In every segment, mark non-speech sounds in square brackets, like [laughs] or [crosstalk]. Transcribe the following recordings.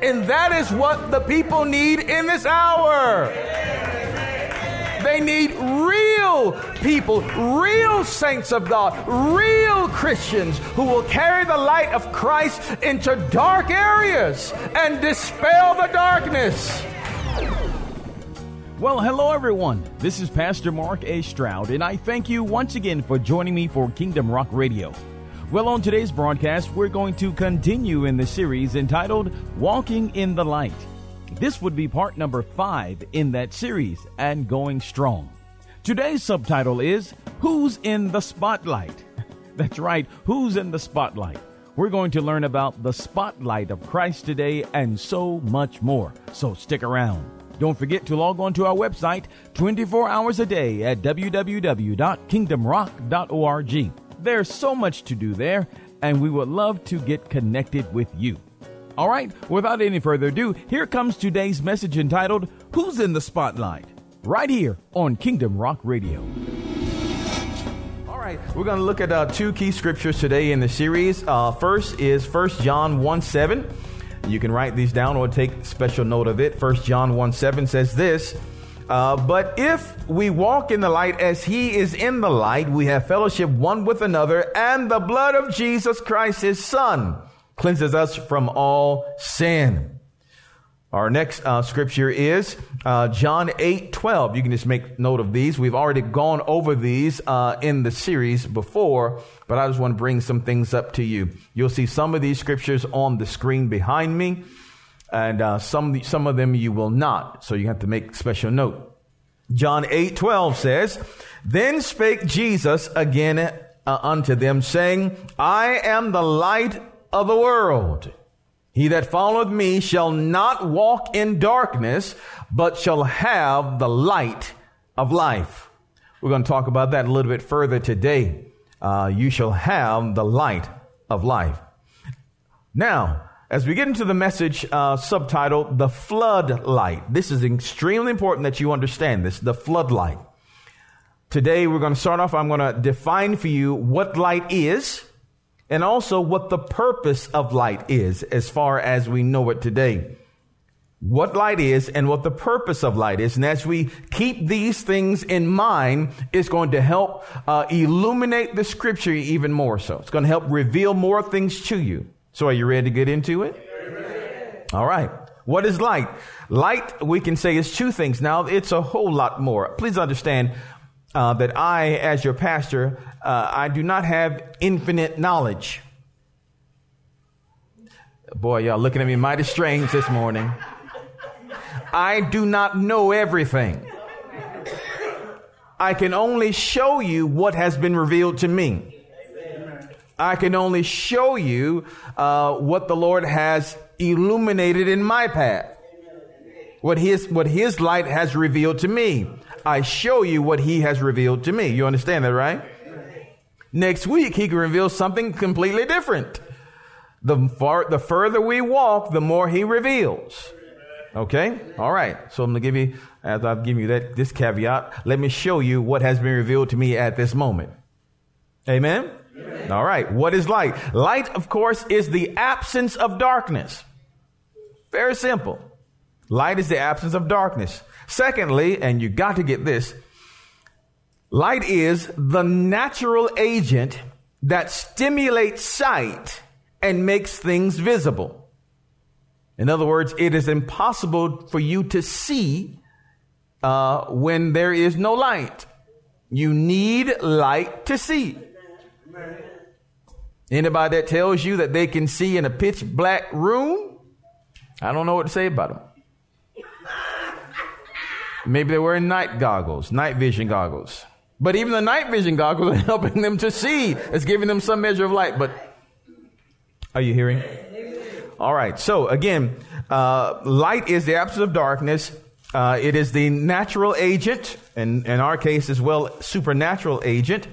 And that is what the people need in this hour. They need real people, real saints of God, real Christians who will carry the light of Christ into dark areas and dispel the darkness. Well, hello everyone. This is Pastor Mark A. Stroud, and I thank you once again for joining me for Kingdom Rock Radio. Well, on today's broadcast, we're going to continue in the series entitled Walking in the Light. This would be part number five in that series and going strong. Today's subtitle is Who's in the Spotlight? [laughs] That's right, who's in the spotlight? We're going to learn about the spotlight of Christ today and so much more. So stick around. Don't forget to log on to our website 24 hours a day at www.kingdomrock.org. There's so much to do there, and we would love to get connected with you. All right, without any further ado, here comes today's message entitled Who's in the Spotlight? Right here on Kingdom Rock Radio. All right, we're going to look at uh, two key scriptures today in the series. Uh, first is 1 John 1 7. You can write these down or take special note of it. 1 John 1 7 says this. Uh, but if we walk in the light as he is in the light, we have fellowship one with another, and the blood of Jesus Christ, his son, cleanses us from all sin. Our next uh, scripture is uh, John 8 12. You can just make note of these. We've already gone over these uh, in the series before, but I just want to bring some things up to you. You'll see some of these scriptures on the screen behind me, and uh, some, some of them you will not. So you have to make special note. John 8 12 says, Then spake Jesus again uh, unto them, saying, I am the light of the world. He that followeth me shall not walk in darkness, but shall have the light of life. We're going to talk about that a little bit further today. Uh, you shall have the light of life. Now, as we get into the message uh, subtitle, The Floodlight, this is extremely important that you understand this, the floodlight. Today, we're going to start off, I'm going to define for you what light is and also what the purpose of light is as far as we know it today. What light is and what the purpose of light is. And as we keep these things in mind, it's going to help uh, illuminate the scripture even more so. It's going to help reveal more things to you. So are you ready to get into it? All right. What is light? Light, we can say, is two things. Now, it's a whole lot more. Please understand uh, that I, as your pastor, uh, I do not have infinite knowledge. Boy, y'all looking at me mighty strange this morning. I do not know everything. I can only show you what has been revealed to me. I can only show you uh, what the Lord has illuminated in my path. What his, what his light has revealed to me. I show you what he has revealed to me. You understand that, right? Next week, he can reveal something completely different. The far, the further we walk, the more he reveals. Okay? All right. So I'm going to give you, as I've given you that, this caveat, let me show you what has been revealed to me at this moment. Amen? All right. What is light? Light, of course, is the absence of darkness. Very simple. Light is the absence of darkness. Secondly, and you got to get this, light is the natural agent that stimulates sight and makes things visible. In other words, it is impossible for you to see uh, when there is no light. You need light to see. Anybody that tells you that they can see in a pitch black room, I don't know what to say about them. Maybe they're wearing night goggles, night vision goggles. But even the night vision goggles are [laughs] helping them to see. It's giving them some measure of light. But are you hearing? All right. So again, uh, light is the absence of darkness. Uh, it is the natural agent, and in our case as well, supernatural agent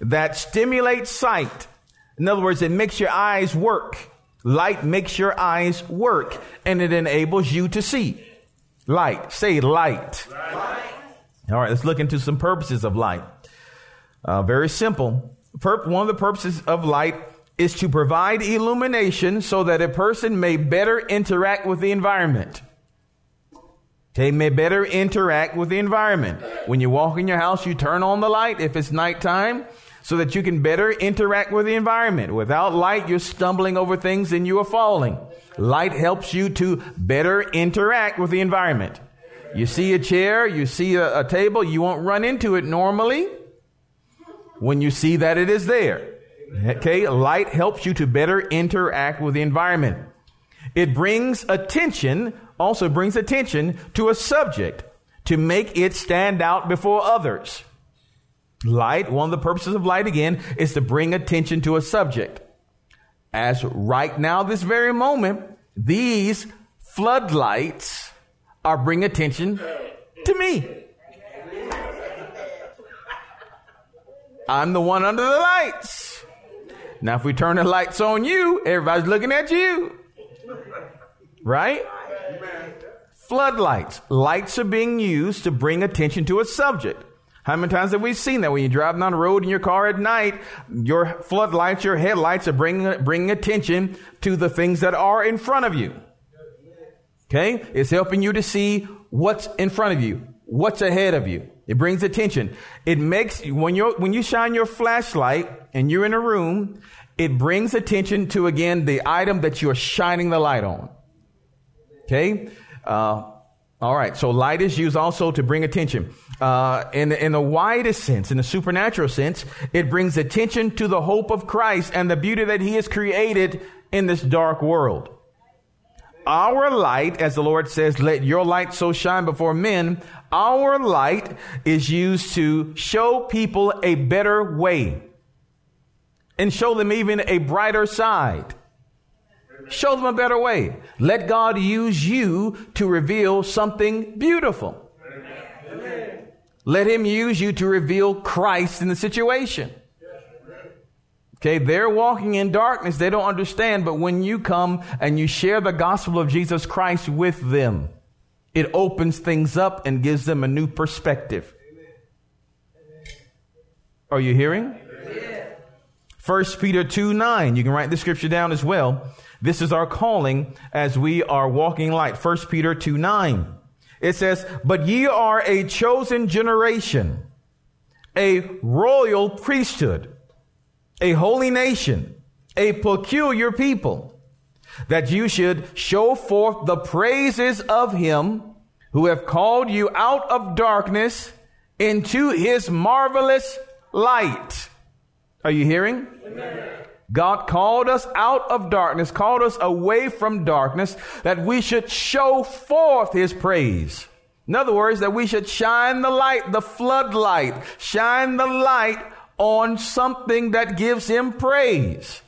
that stimulates sight. In other words, it makes your eyes work. Light makes your eyes work, and it enables you to see. Light. Say light. light. All right, let's look into some purposes of light. Uh, very simple. Pur- one of the purposes of light is to provide illumination so that a person may better interact with the environment. They may better interact with the environment. When you walk in your house, you turn on the light if it's nighttime so that you can better interact with the environment. Without light, you're stumbling over things and you are falling. Light helps you to better interact with the environment. You see a chair, you see a, a table, you won't run into it normally when you see that it is there. Okay, light helps you to better interact with the environment. It brings attention, also brings attention to a subject to make it stand out before others. Light, one of the purposes of light again, is to bring attention to a subject. As right now, this very moment, these floodlights are bringing attention to me. I'm the one under the lights. Now, if we turn the lights on you, everybody's looking at you. Right? Floodlights. Lights are being used to bring attention to a subject. How many times have we seen that when you're driving down the road in your car at night, your floodlights, your headlights are bringing, bringing attention to the things that are in front of you. Okay? It's helping you to see what's in front of you, what's ahead of you. It brings attention. It makes, when you when you shine your flashlight and you're in a room, it brings attention to again the item that you're shining the light on. Okay? Uh, all right. So light is used also to bring attention. Uh, in, in the widest sense, in the supernatural sense, it brings attention to the hope of Christ and the beauty that he has created in this dark world. Our light, as the Lord says, let your light so shine before men. Our light is used to show people a better way and show them even a brighter side. Show them a better way. Let God use you to reveal something beautiful. Let him use you to reveal Christ in the situation. Okay, they're walking in darkness. They don't understand, but when you come and you share the gospel of Jesus Christ with them, it opens things up and gives them a new perspective. Are you hearing? First Peter 2 9. You can write the scripture down as well. This is our calling as we are walking light. First Peter 2 9. It says, But ye are a chosen generation, a royal priesthood, a holy nation, a peculiar people, that you should show forth the praises of him who have called you out of darkness into his marvelous light. Are you hearing? Amen. God called us out of darkness, called us away from darkness, that we should show forth His praise. In other words, that we should shine the light, the floodlight, shine the light on something that gives Him praise.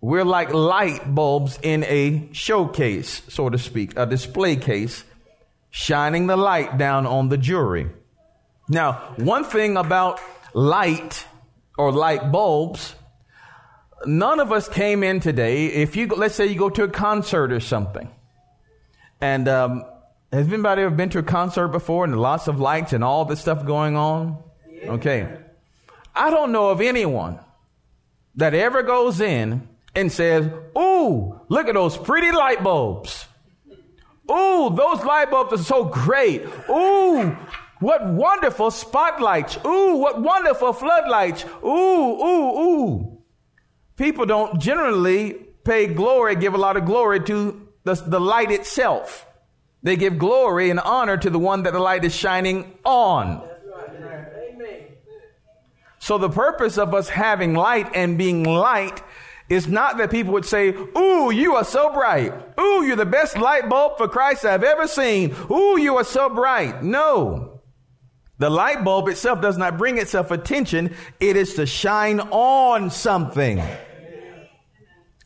We're like light bulbs in a showcase, so to speak, a display case, shining the light down on the jewelry. Now, one thing about light or light bulbs, none of us came in today. If you, let's say you go to a concert or something, and um, has anybody ever been to a concert before and lots of lights and all this stuff going on? Okay. I don't know of anyone that ever goes in and says, Ooh, look at those pretty light bulbs. Ooh, those light bulbs are so great. Ooh, what wonderful spotlights. Ooh, what wonderful floodlights. Ooh, ooh, ooh. People don't generally pay glory, give a lot of glory to the, the light itself. They give glory and honor to the one that the light is shining on. So the purpose of us having light and being light is not that people would say, Ooh, you are so bright. Ooh, you're the best light bulb for Christ I've ever seen. Ooh, you are so bright. No. The light bulb itself does not bring itself attention. It is to shine on something.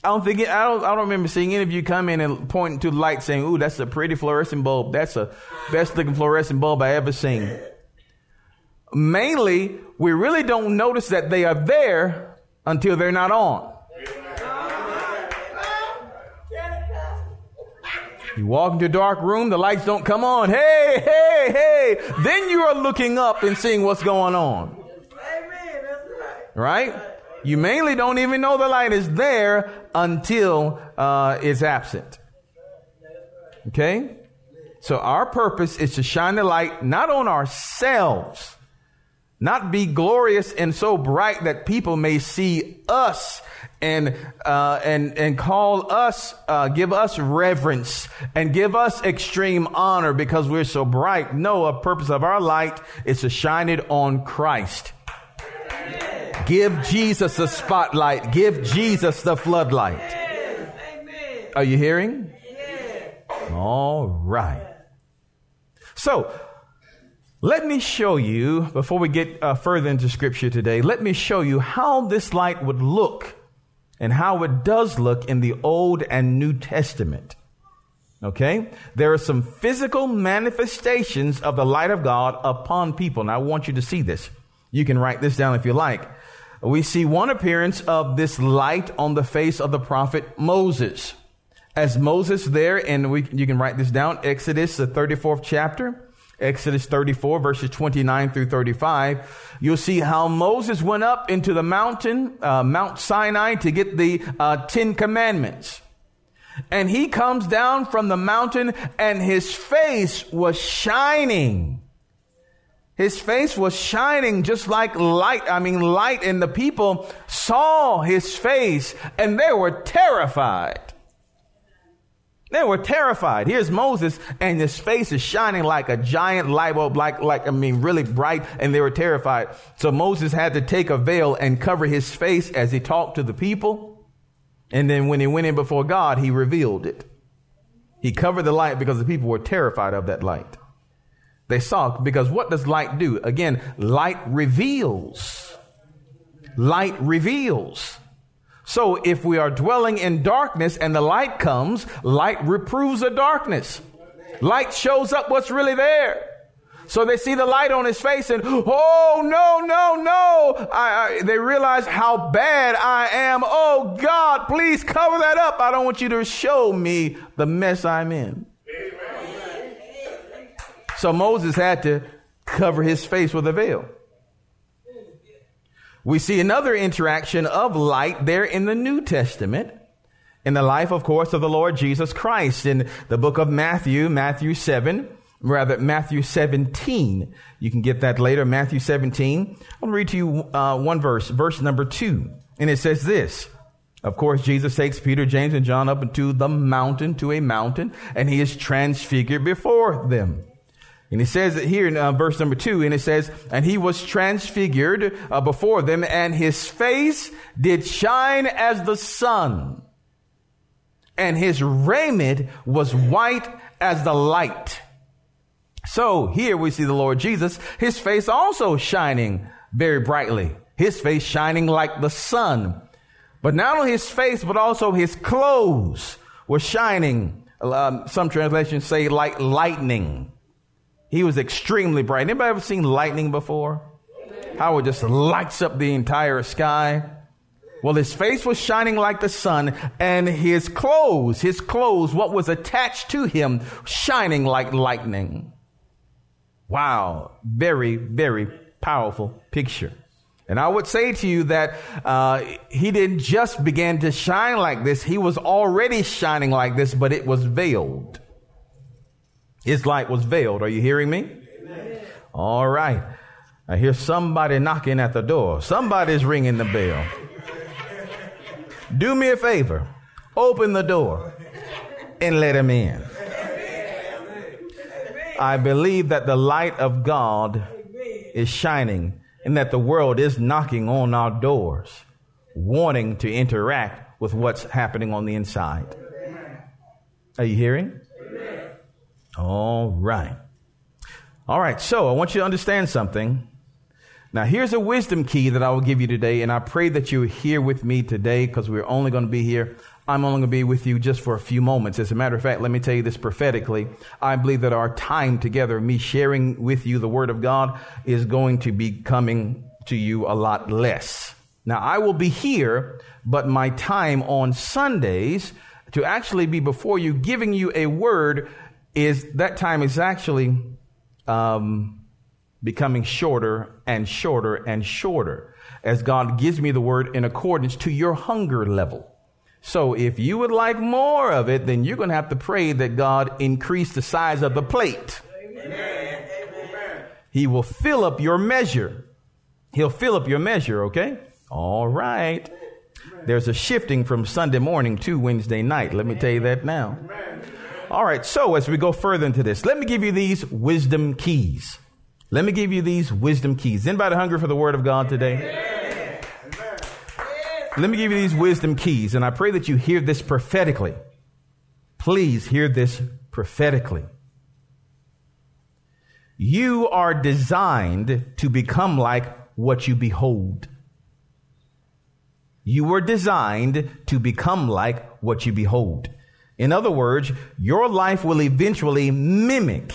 I don't think it, I don't I don't remember seeing any of you come in and point to the light saying, "Ooh, that's a pretty fluorescent bulb. That's a best looking fluorescent bulb I ever seen." Mainly, we really don't notice that they are there until they're not on. You walk into a dark room, the lights don't come on. Hey, hey, hey. Then you are looking up and seeing what's going on. Amen. Right? You mainly don't even know the light is there until uh, it's absent. Okay? So our purpose is to shine the light not on ourselves, not be glorious and so bright that people may see us and uh, and and call us, uh, give us reverence and give us extreme honor because we're so bright. No, a purpose of our light is to shine it on Christ. Give Jesus the spotlight. Give Jesus the floodlight. Are you hearing? All right. So, let me show you, before we get uh, further into scripture today, let me show you how this light would look and how it does look in the Old and New Testament. Okay? There are some physical manifestations of the light of God upon people. Now, I want you to see this. You can write this down if you like. We see one appearance of this light on the face of the prophet Moses. As Moses there, and we, you can write this down, Exodus, the 34th chapter, Exodus 34, verses 29 through 35, you'll see how Moses went up into the mountain, uh, Mount Sinai, to get the uh, Ten Commandments. And he comes down from the mountain, and his face was shining. His face was shining just like light. I mean, light, and the people saw his face, and they were terrified. They were terrified. Here's Moses, and his face is shining like a giant light bulb, like, like, I mean, really bright, and they were terrified. So Moses had to take a veil and cover his face as he talked to the people. And then when he went in before God, he revealed it. He covered the light because the people were terrified of that light. They saw, because what does light do? Again, light reveals. Light reveals. So if we are dwelling in darkness and the light comes, light reproves the darkness. Light shows up what's really there. So they see the light on his face and, oh, no, no, no. I, I, they realize how bad I am. Oh, God, please cover that up. I don't want you to show me the mess I'm in. So Moses had to cover his face with a veil. We see another interaction of light there in the New Testament in the life, of course, of the Lord Jesus Christ in the book of Matthew, Matthew 7, rather Matthew 17. You can get that later, Matthew 17. I'll read to you uh, one verse, verse number two. And it says this. Of course, Jesus takes Peter, James, and John up into the mountain, to a mountain, and he is transfigured before them. And he says it here in uh, verse number two, and it says, and he was transfigured uh, before them, and his face did shine as the sun, and his raiment was white as the light. So here we see the Lord Jesus, his face also shining very brightly, his face shining like the sun. But not only his face, but also his clothes were shining. Um, some translations say like lightning. He was extremely bright. Anybody ever seen lightning before? How it just lights up the entire sky. Well, his face was shining like the sun, and his clothes, his clothes, what was attached to him, shining like lightning. Wow. Very, very powerful picture. And I would say to you that uh, he didn't just begin to shine like this, he was already shining like this, but it was veiled. His light was veiled. Are you hearing me? Amen. All right. I hear somebody knocking at the door. Somebody's ringing the bell. Do me a favor. Open the door and let him in. I believe that the light of God is shining and that the world is knocking on our doors, wanting to interact with what's happening on the inside. Are you hearing? All right. All right. So I want you to understand something. Now, here's a wisdom key that I will give you today, and I pray that you're here with me today because we're only going to be here. I'm only going to be with you just for a few moments. As a matter of fact, let me tell you this prophetically. I believe that our time together, me sharing with you the Word of God, is going to be coming to you a lot less. Now, I will be here, but my time on Sundays to actually be before you giving you a word is that time is actually um, becoming shorter and shorter and shorter. as God gives me the word in accordance to your hunger level. So if you would like more of it, then you're going to have to pray that God increase the size of the plate. Amen. He will fill up your measure. He'll fill up your measure, okay? All right. There's a shifting from Sunday morning to Wednesday night. Let me tell you that now. All right. So as we go further into this, let me give you these wisdom keys. Let me give you these wisdom keys. Anybody hungry for the word of God today? Let me give you these wisdom keys, and I pray that you hear this prophetically. Please hear this prophetically. You are designed to become like what you behold. You were designed to become like what you behold. In other words, your life will eventually mimic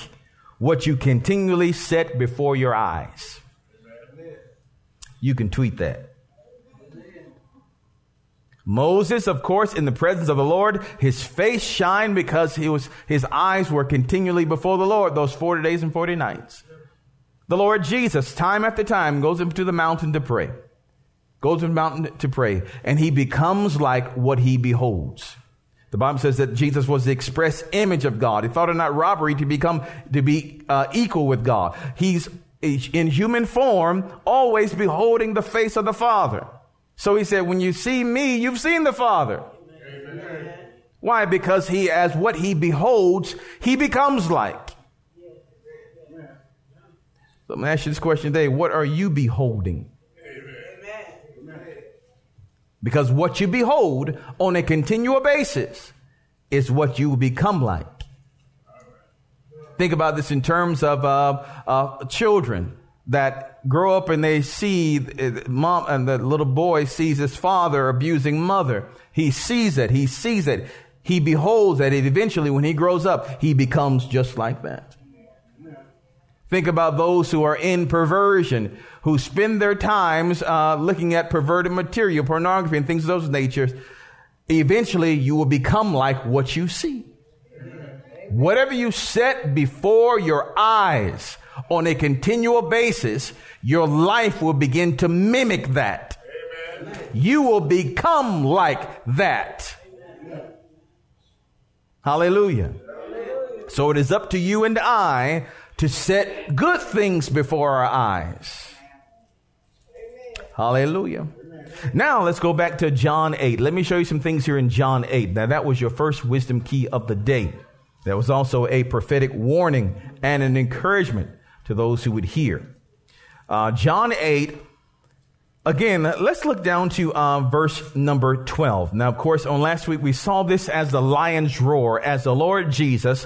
what you continually set before your eyes. You can tweet that. Moses, of course, in the presence of the Lord, his face shined because he was, his eyes were continually before the Lord those 40 days and 40 nights. The Lord Jesus, time after time, goes up to the mountain to pray. Goes to the mountain to pray, and he becomes like what he beholds. The Bible says that Jesus was the express image of God. He thought it not robbery to become, to be uh, equal with God. He's in human form, always beholding the face of the Father. So he said, when you see me, you've seen the Father. Amen. Why? Because he, as what he beholds, he becomes like. So I'm going to ask you this question today. What are you beholding? Because what you behold on a continual basis is what you become like. Think about this in terms of uh, uh, children that grow up and they see uh, mom and the little boy sees his father abusing mother. He sees it. He sees it. He beholds that. It eventually, when he grows up, he becomes just like that. Think about those who are in perversion, who spend their times uh, looking at perverted material, pornography, and things of those natures. Eventually, you will become like what you see. Whatever you set before your eyes on a continual basis, your life will begin to mimic that. Amen. You will become like that. Hallelujah. So it is up to you and I to set good things before our eyes. Hallelujah. Now let's go back to John 8. Let me show you some things here in John 8. Now that was your first wisdom key of the day. There was also a prophetic warning and an encouragement to those who would hear. Uh, John 8, again, let's look down to uh, verse number 12. Now, of course, on last week we saw this as the lion's roar, as the Lord Jesus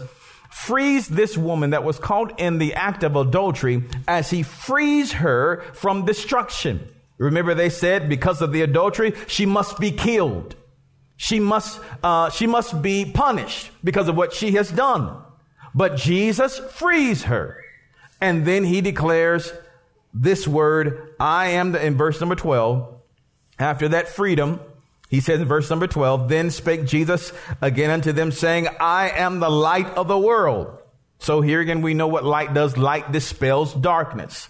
frees this woman that was caught in the act of adultery as he frees her from destruction. Remember they said because of the adultery, she must be killed. She must, uh, she must be punished because of what she has done. But Jesus frees her. And then he declares this word, I am the, in verse number 12. After that freedom, he says in verse number 12, Then spake Jesus again unto them, saying, I am the light of the world. So here again, we know what light does. Light dispels darkness.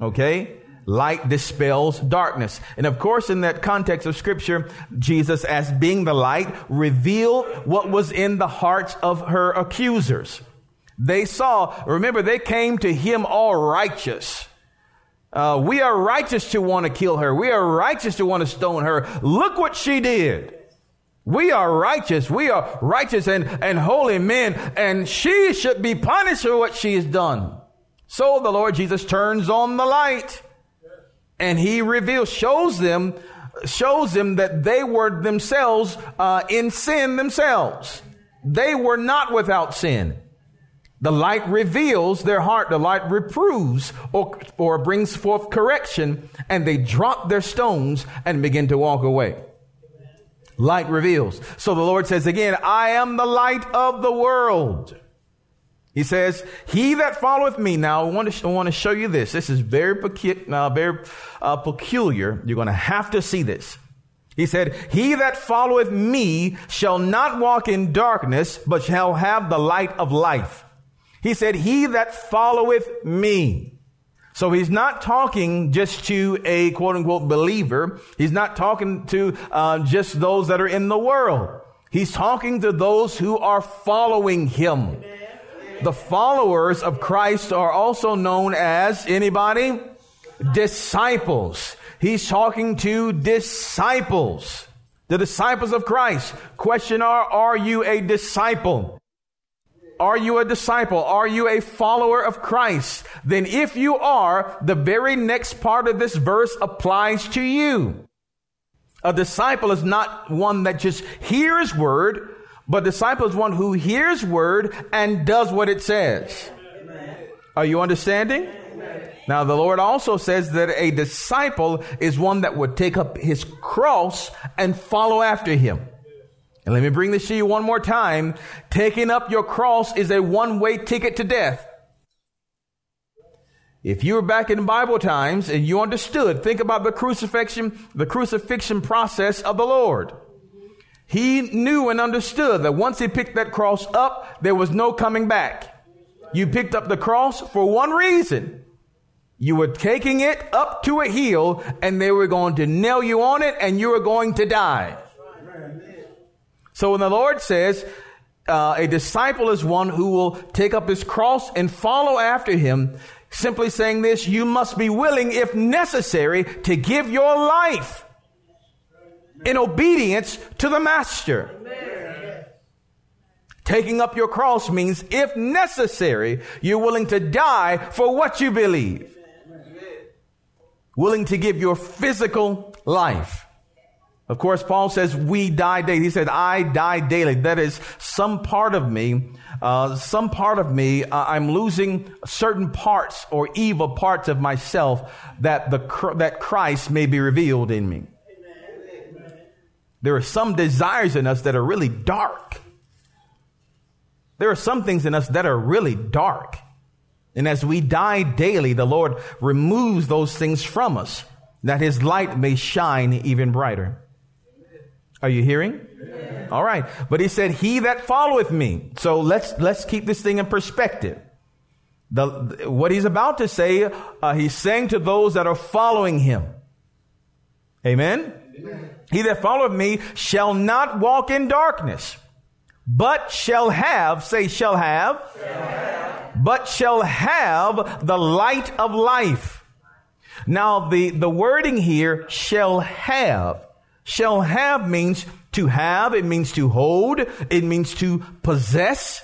Okay? Light dispels darkness. And of course, in that context of scripture, Jesus, as being the light, revealed what was in the hearts of her accusers. They saw, remember, they came to him all righteous. Uh, we are righteous to want to kill her. We are righteous to want to stone her. Look what she did. We are righteous. We are righteous and, and holy men, and she should be punished for what she has done. So the Lord Jesus turns on the light and he reveals, shows them, shows them that they were themselves uh, in sin themselves. They were not without sin. The light reveals their heart. The light reproves or, or brings forth correction and they drop their stones and begin to walk away. Light reveals. So the Lord says again, I am the light of the world. He says, he that followeth me. Now I want to, I want to show you this. This is very, pecu- uh, very uh, peculiar. You're going to have to see this. He said, he that followeth me shall not walk in darkness, but shall have the light of life. He said, He that followeth me. So he's not talking just to a quote unquote believer. He's not talking to uh, just those that are in the world. He's talking to those who are following him. The followers of Christ are also known as anybody? Disciples. He's talking to disciples. The disciples of Christ. Question are, are you a disciple? Are you a disciple? Are you a follower of Christ? Then if you are, the very next part of this verse applies to you. A disciple is not one that just hears word, but disciple is one who hears word and does what it says. Are you understanding? Now, the Lord also says that a disciple is one that would take up his cross and follow after him. And let me bring this to you one more time. Taking up your cross is a one way ticket to death. If you were back in Bible times and you understood, think about the crucifixion, the crucifixion process of the Lord. He knew and understood that once he picked that cross up, there was no coming back. You picked up the cross for one reason. You were taking it up to a hill and they were going to nail you on it and you were going to die. So when the Lord says, uh, a disciple is one who will take up his cross and follow after him, simply saying this, you must be willing, if necessary, to give your life in obedience to the master. Taking up your cross means, if necessary, you're willing to die for what you believe. Willing to give your physical life. Of course, Paul says we die daily. He said, I die daily. That is some part of me, uh, some part of me, uh, I'm losing certain parts or evil parts of myself that the, that Christ may be revealed in me. There are some desires in us that are really dark. There are some things in us that are really dark. And as we die daily, the Lord removes those things from us that his light may shine even brighter. Are you hearing? Yeah. All right. But he said, he that followeth me. So let's, let's keep this thing in perspective. The, what he's about to say, uh, he's saying to those that are following him. Amen? Amen? He that followeth me shall not walk in darkness, but shall have, say, shall have, shall have. but shall have the light of life. Now, the, the wording here, shall have, Shall have means to have, it means to hold, it means to possess,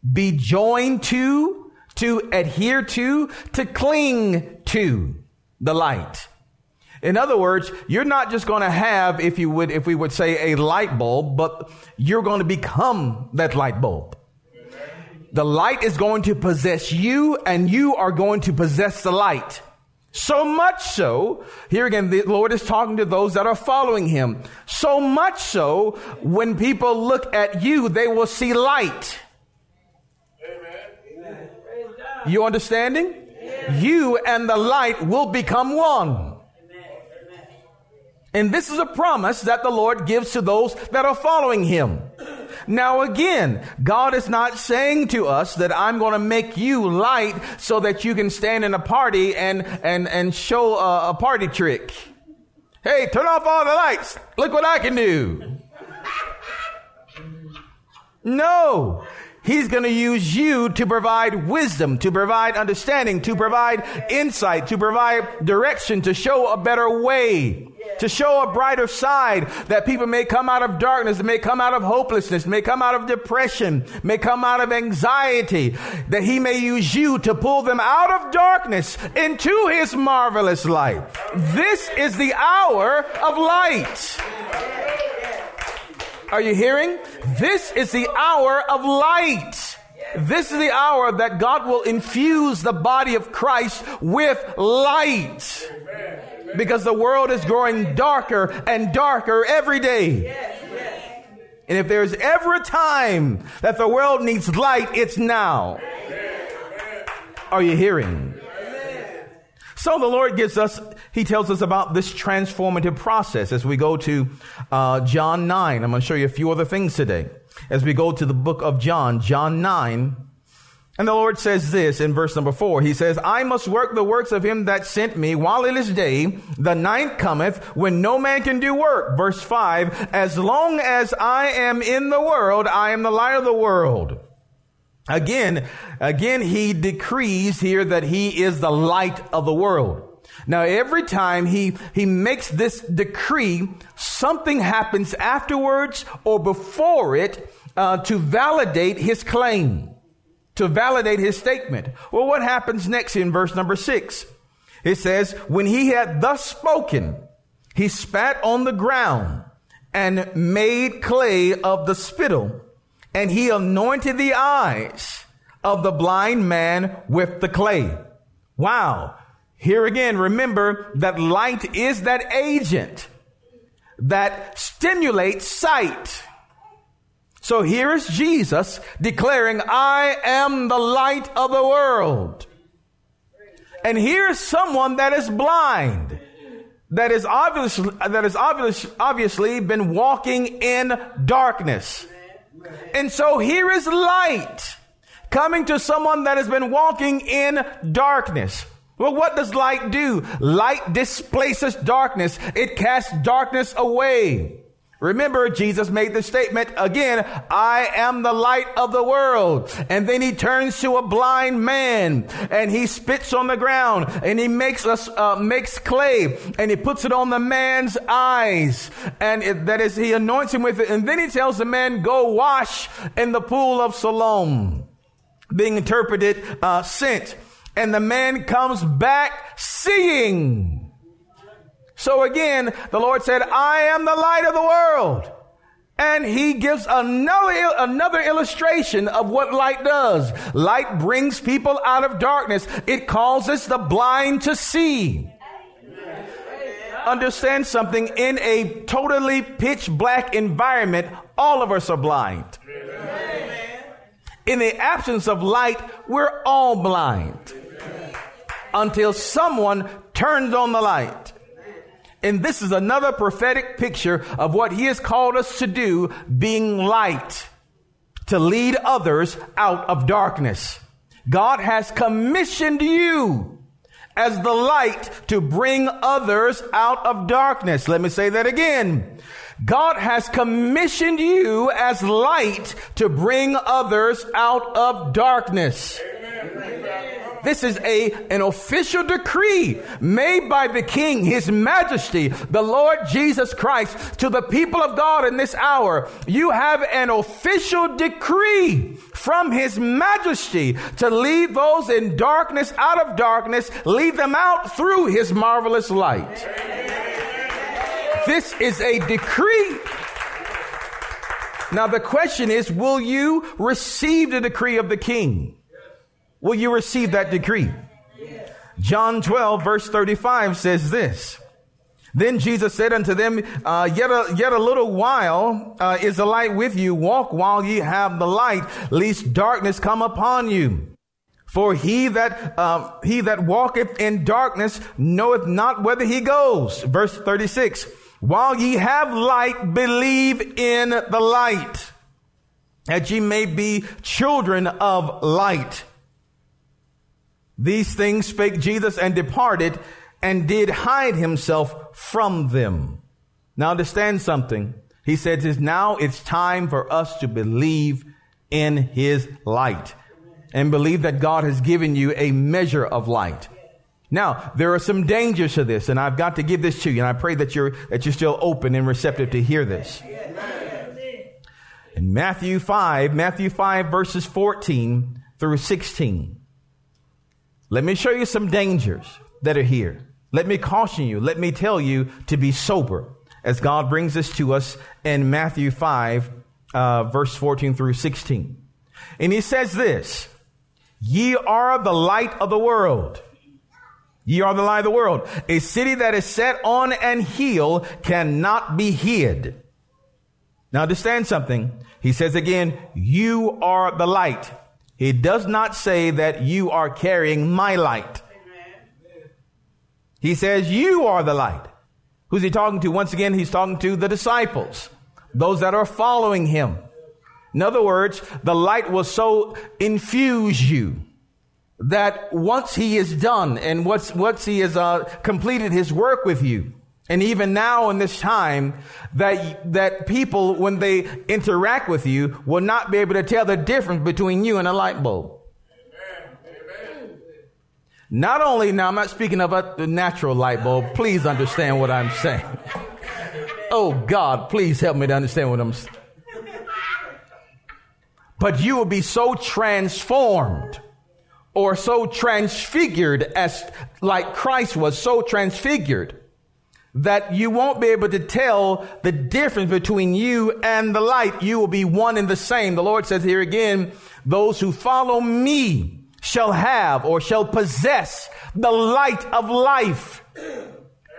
be joined to, to adhere to, to cling to the light. In other words, you're not just going to have, if you would, if we would say a light bulb, but you're going to become that light bulb. The light is going to possess you and you are going to possess the light. So much so, here again, the Lord is talking to those that are following Him. So much so, when people look at you, they will see light. Amen. You understanding? You and the light will become one. Amen. And this is a promise that the Lord gives to those that are following Him. Now again, God is not saying to us that I'm going to make you light so that you can stand in a party and, and, and show a, a party trick. Hey, turn off all the lights. Look what I can do. [laughs] No. He's going to use you to provide wisdom, to provide understanding, to provide insight, to provide direction, to show a better way, to show a brighter side that people may come out of darkness, may come out of hopelessness, may come out of depression, may come out of anxiety, that he may use you to pull them out of darkness into his marvelous light. This is the hour of light. Are you hearing? This is the hour of light. This is the hour that God will infuse the body of Christ with light. Because the world is growing darker and darker every day. And if there's ever a time that the world needs light, it's now. Are you hearing? So the Lord gives us, He tells us about this transformative process as we go to uh, John 9. I'm going to show you a few other things today. As we go to the book of John, John 9, And the Lord says this in verse number four. He says, I must work the works of him that sent me while it is day. The night cometh when no man can do work. Verse five, as long as I am in the world, I am the light of the world. Again, again, he decrees here that he is the light of the world. Now, every time he, he makes this decree, something happens afterwards or before it uh, to validate his claim to validate his statement. Well, what happens next in verse number six? It says, when he had thus spoken, he spat on the ground and made clay of the spittle and he anointed the eyes of the blind man with the clay. Wow. Here again, remember that light is that agent that stimulates sight. So here is Jesus declaring, I am the light of the world. And here's someone that is blind, that is obviously, that has obviously, obviously been walking in darkness. And so here is light coming to someone that has been walking in darkness. Well, what does light do? Light displaces darkness. It casts darkness away. Remember, Jesus made the statement again, I am the light of the world. And then he turns to a blind man and he spits on the ground and he makes us, uh, makes clay and he puts it on the man's eyes. And it, that is, he anoints him with it. And then he tells the man, go wash in the pool of Siloam. Being interpreted, uh, sent. And the man comes back seeing. So again, the Lord said, I am the light of the world. And he gives another, another illustration of what light does. Light brings people out of darkness. It causes the blind to see. Understand something in a totally pitch black environment, all of us are blind. In the absence of light, we're all blind until someone turns on the light. And this is another prophetic picture of what he has called us to do, being light, to lead others out of darkness. God has commissioned you as the light to bring others out of darkness. Let me say that again. God has commissioned you as light to bring others out of darkness. Amen. This is a, an official decree made by the King, His Majesty, the Lord Jesus Christ to the people of God in this hour. You have an official decree from His Majesty to lead those in darkness out of darkness, lead them out through His marvelous light. This is a decree. Now the question is, will you receive the decree of the king? Will you receive that decree? John 12 verse 35 says this. Then Jesus said unto them, uh, yet, a, yet a little while uh, is the light with you. Walk while ye have the light, lest darkness come upon you. For he that uh, he that walketh in darkness knoweth not whither he goes. Verse 36. While ye have light, believe in the light, that ye may be children of light. These things spake Jesus and departed and did hide himself from them. Now understand something. He says now it's time for us to believe in his light and believe that God has given you a measure of light. Now, there are some dangers to this, and I've got to give this to you, and I pray that you're, that you're still open and receptive to hear this. In Matthew 5, Matthew 5 verses 14 through 16. Let me show you some dangers that are here. Let me caution you. Let me tell you to be sober as God brings this to us in Matthew 5, uh, verse 14 through 16. And he says this, ye are the light of the world. Ye are the light of the world. A city that is set on an hill cannot be hid. Now understand something. He says again, you are the light. He does not say that you are carrying my light. He says you are the light. Who's he talking to? Once again, he's talking to the disciples, those that are following him. In other words, the light will so infuse you that once he is done and once, once he has uh, completed his work with you, and even now in this time, that, that people, when they interact with you, will not be able to tell the difference between you and a light bulb. Not only, now I'm not speaking about the natural light bulb. Please understand what I'm saying. Oh God, please help me to understand what I'm saying. But you will be so transformed or so transfigured as like Christ was so transfigured that you won't be able to tell the difference between you and the light. You will be one and the same. The Lord says here again, those who follow me shall have or shall possess the light of life.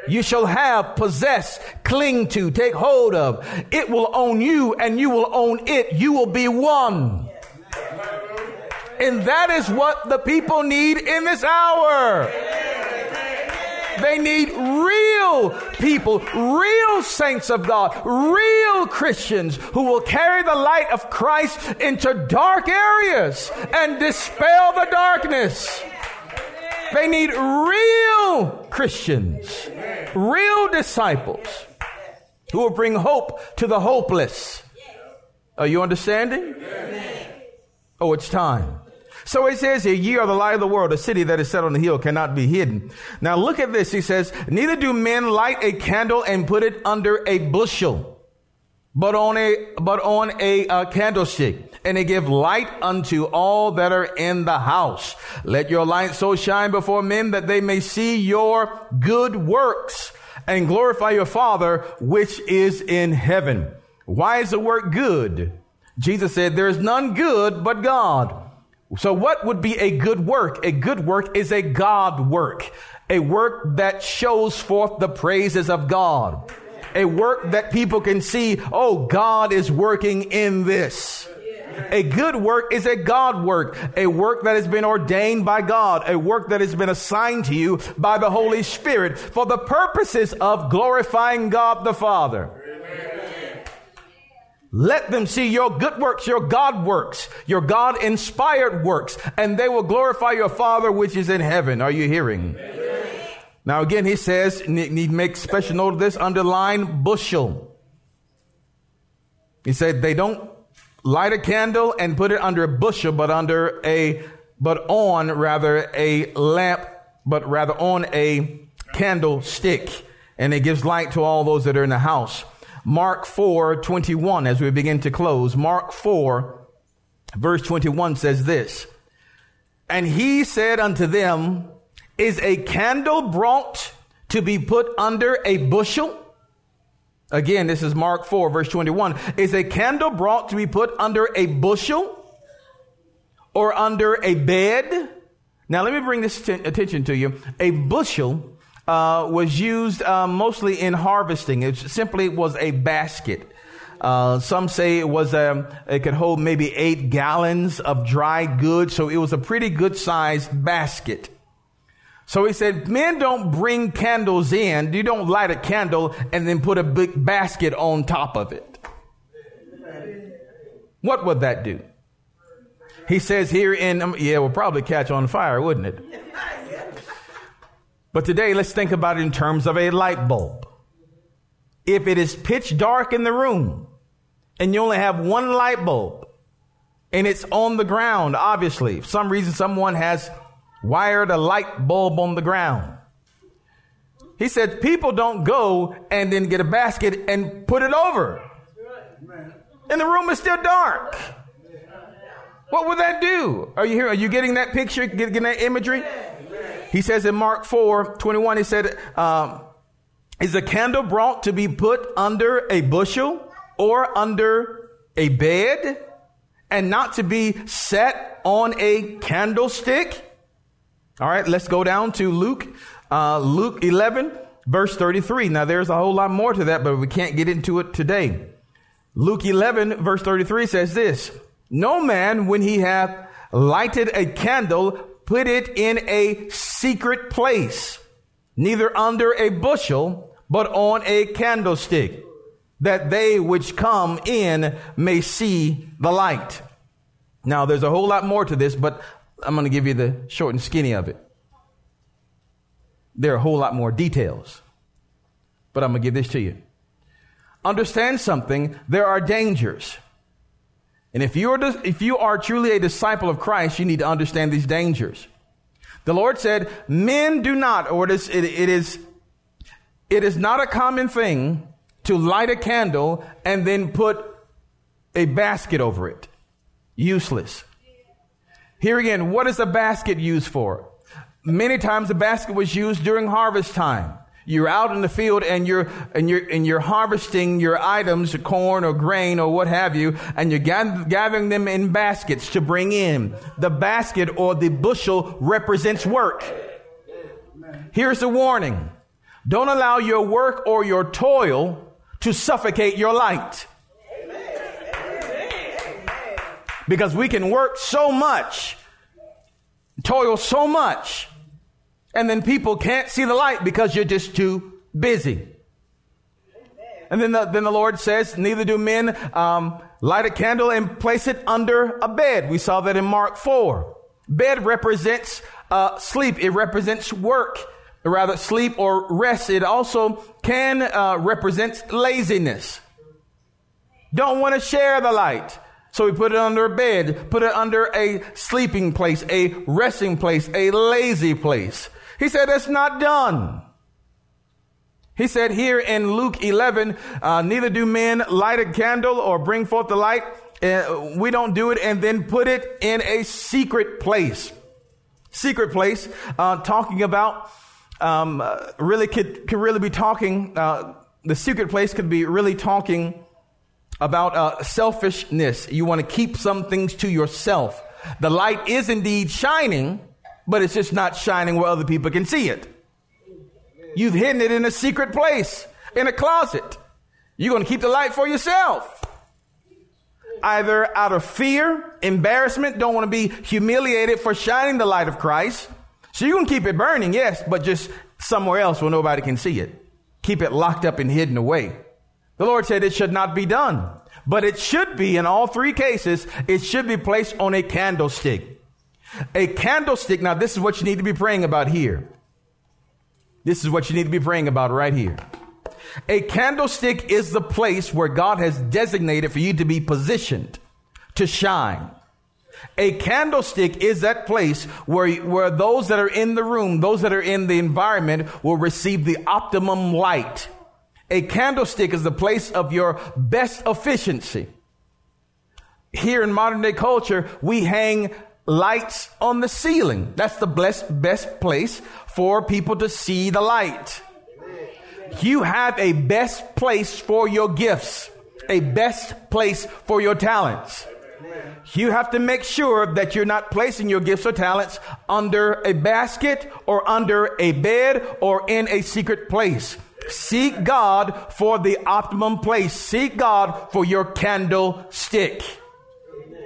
You shall have, possess, cling to, take hold of. It will own you and you will own it. You will be one. And that is what the people need in this hour. They need real people, real saints of God, real Christians who will carry the light of Christ into dark areas and dispel the darkness. They need real Christians, real disciples who will bring hope to the hopeless. Are you understanding? Oh, it's time. So it says here, ye are the light of the world. A city that is set on the hill cannot be hidden. Now look at this. He says, neither do men light a candle and put it under a bushel, but on a, but on a uh, candlestick and they give light unto all that are in the house. Let your light so shine before men that they may see your good works and glorify your Father which is in heaven. Why is the work good? Jesus said, there is none good but God. So what would be a good work? A good work is a God work, a work that shows forth the praises of God, a work that people can see, oh, God is working in this. A good work is a God work, a work that has been ordained by God, a work that has been assigned to you by the Holy Spirit for the purposes of glorifying God the Father. Let them see your good works, your God works, your God inspired works, and they will glorify your Father which is in heaven. Are you hearing? Amen. Now again, he says, need make special note of this, underline bushel. He said they don't light a candle and put it under a bushel, but under a, but on rather a lamp, but rather on a candlestick. And it gives light to all those that are in the house. Mark 4 21, as we begin to close. Mark 4, verse 21 says this And he said unto them, Is a candle brought to be put under a bushel? Again, this is Mark 4, verse 21. Is a candle brought to be put under a bushel or under a bed? Now, let me bring this t- attention to you. A bushel uh, was used uh, mostly in harvesting. It simply was a basket. Uh, some say it was a, um, it could hold maybe eight gallons of dry goods, so it was a pretty good sized basket. So he said, men don't bring candles in. You don't light a candle and then put a big basket on top of it. What would that do? He says here in, um, yeah, it will probably catch on fire, wouldn't it? But today, let's think about it in terms of a light bulb. If it is pitch dark in the room and you only have one light bulb and it's on the ground, obviously, for some reason someone has wired a light bulb on the ground. He said, people don't go and then get a basket and put it over. And the room is still dark. What would that do? Are you here? Are you getting that picture? Getting that imagery? He says in Mark 4 21, he said, um, Is a candle brought to be put under a bushel or under a bed and not to be set on a candlestick? All right, let's go down to Luke, uh, Luke 11, verse 33. Now, there's a whole lot more to that, but we can't get into it today. Luke 11, verse 33 says this No man, when he hath lighted a candle, put it in a secret place, neither under a bushel, but on a candlestick. that they which come in may see the light. Now, there's a whole lot more to this, but I'm going to give you the short and skinny of it. There are a whole lot more details, but I'm going to give this to you. Understand something, there are dangers. And if you, are, if you are truly a disciple of Christ, you need to understand these dangers. The Lord said, men do not, or it is, it, it is, it is not a common thing to light a candle and then put a basket over it. Useless. Here again, what is a basket used for? Many times the basket was used during harvest time. You're out in the field and you're, and you're, and you're harvesting your items, corn or grain or what have you, and you're gathering them in baskets to bring in. The basket or the bushel represents work. Here's the warning. Don't allow your work or your toil to suffocate your light. Because we can work so much, toil so much, and then people can't see the light because you're just too busy. And then the, then the Lord says, neither do men um, light a candle and place it under a bed. We saw that in Mark 4. Bed represents uh, sleep. It represents work, rather sleep or rest. It also can uh, represent laziness. Don't want to share the light. So we put it under a bed, put it under a sleeping place, a resting place, a lazy place. He said, it's not done. He said here in Luke 11, uh, neither do men light a candle or bring forth the light. Uh, we don't do it and then put it in a secret place. Secret place, uh, talking about, um, uh, really could, could really be talking, uh, the secret place could be really talking about uh, selfishness. You want to keep some things to yourself. The light is indeed shining, but it's just not shining where other people can see it. You've hidden it in a secret place, in a closet. You're going to keep the light for yourself. Either out of fear, embarrassment, don't want to be humiliated for shining the light of Christ. So you can keep it burning, yes, but just somewhere else where nobody can see it. Keep it locked up and hidden away. The Lord said it should not be done, but it should be in all three cases, it should be placed on a candlestick. A candlestick, now this is what you need to be praying about here. This is what you need to be praying about right here. A candlestick is the place where God has designated for you to be positioned to shine. A candlestick is that place where, where those that are in the room, those that are in the environment will receive the optimum light. A candlestick is the place of your best efficiency. Here in modern day culture, we hang lights on the ceiling. That's the best, best place for people to see the light. You have a best place for your gifts, a best place for your talents. You have to make sure that you're not placing your gifts or talents under a basket or under a bed or in a secret place. Seek God for the optimum place. Seek God for your candlestick.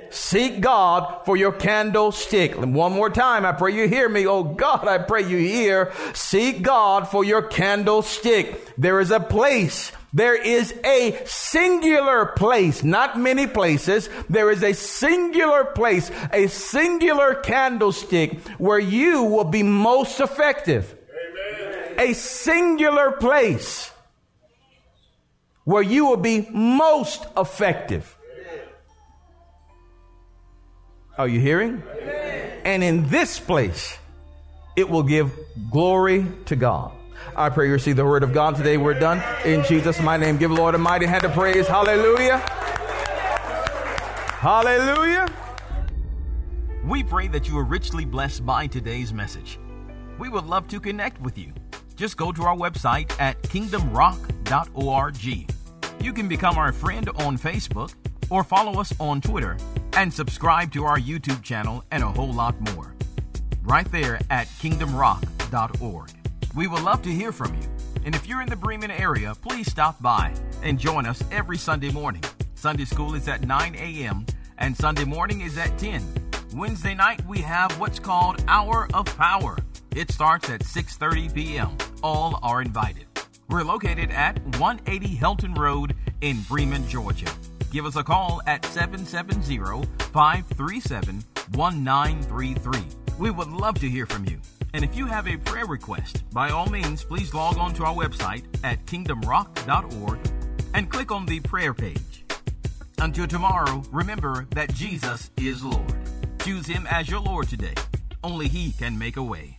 Seek God for your candlestick. And one more time, I pray you hear me. Oh God, I pray you hear. Seek God for your candlestick. There is a place. There is a singular place, not many places. There is a singular place, a singular candlestick where you will be most effective. Amen. A singular place where you will be most effective. Are you hearing? Amen. And in this place, it will give glory to God. I pray you receive the word of God today. We're done. In Jesus' mighty name, give Lord a mighty hand of praise. Hallelujah. Hallelujah. We pray that you are richly blessed by today's message. We would love to connect with you. Just go to our website at kingdomrock.org. You can become our friend on Facebook or follow us on Twitter and subscribe to our YouTube channel and a whole lot more. Right there at kingdomrock.org. We would love to hear from you. And if you're in the Bremen area, please stop by and join us every Sunday morning. Sunday school is at 9 a.m. and Sunday morning is at 10. Wednesday night we have what's called Hour of Power. It starts at 6:30 p.m. All are invited. We're located at 180 Helton Road in Bremen, Georgia. Give us a call at 770 537 1933. We would love to hear from you. And if you have a prayer request, by all means, please log on to our website at kingdomrock.org and click on the prayer page. Until tomorrow, remember that Jesus is Lord. Choose Him as your Lord today. Only He can make a way.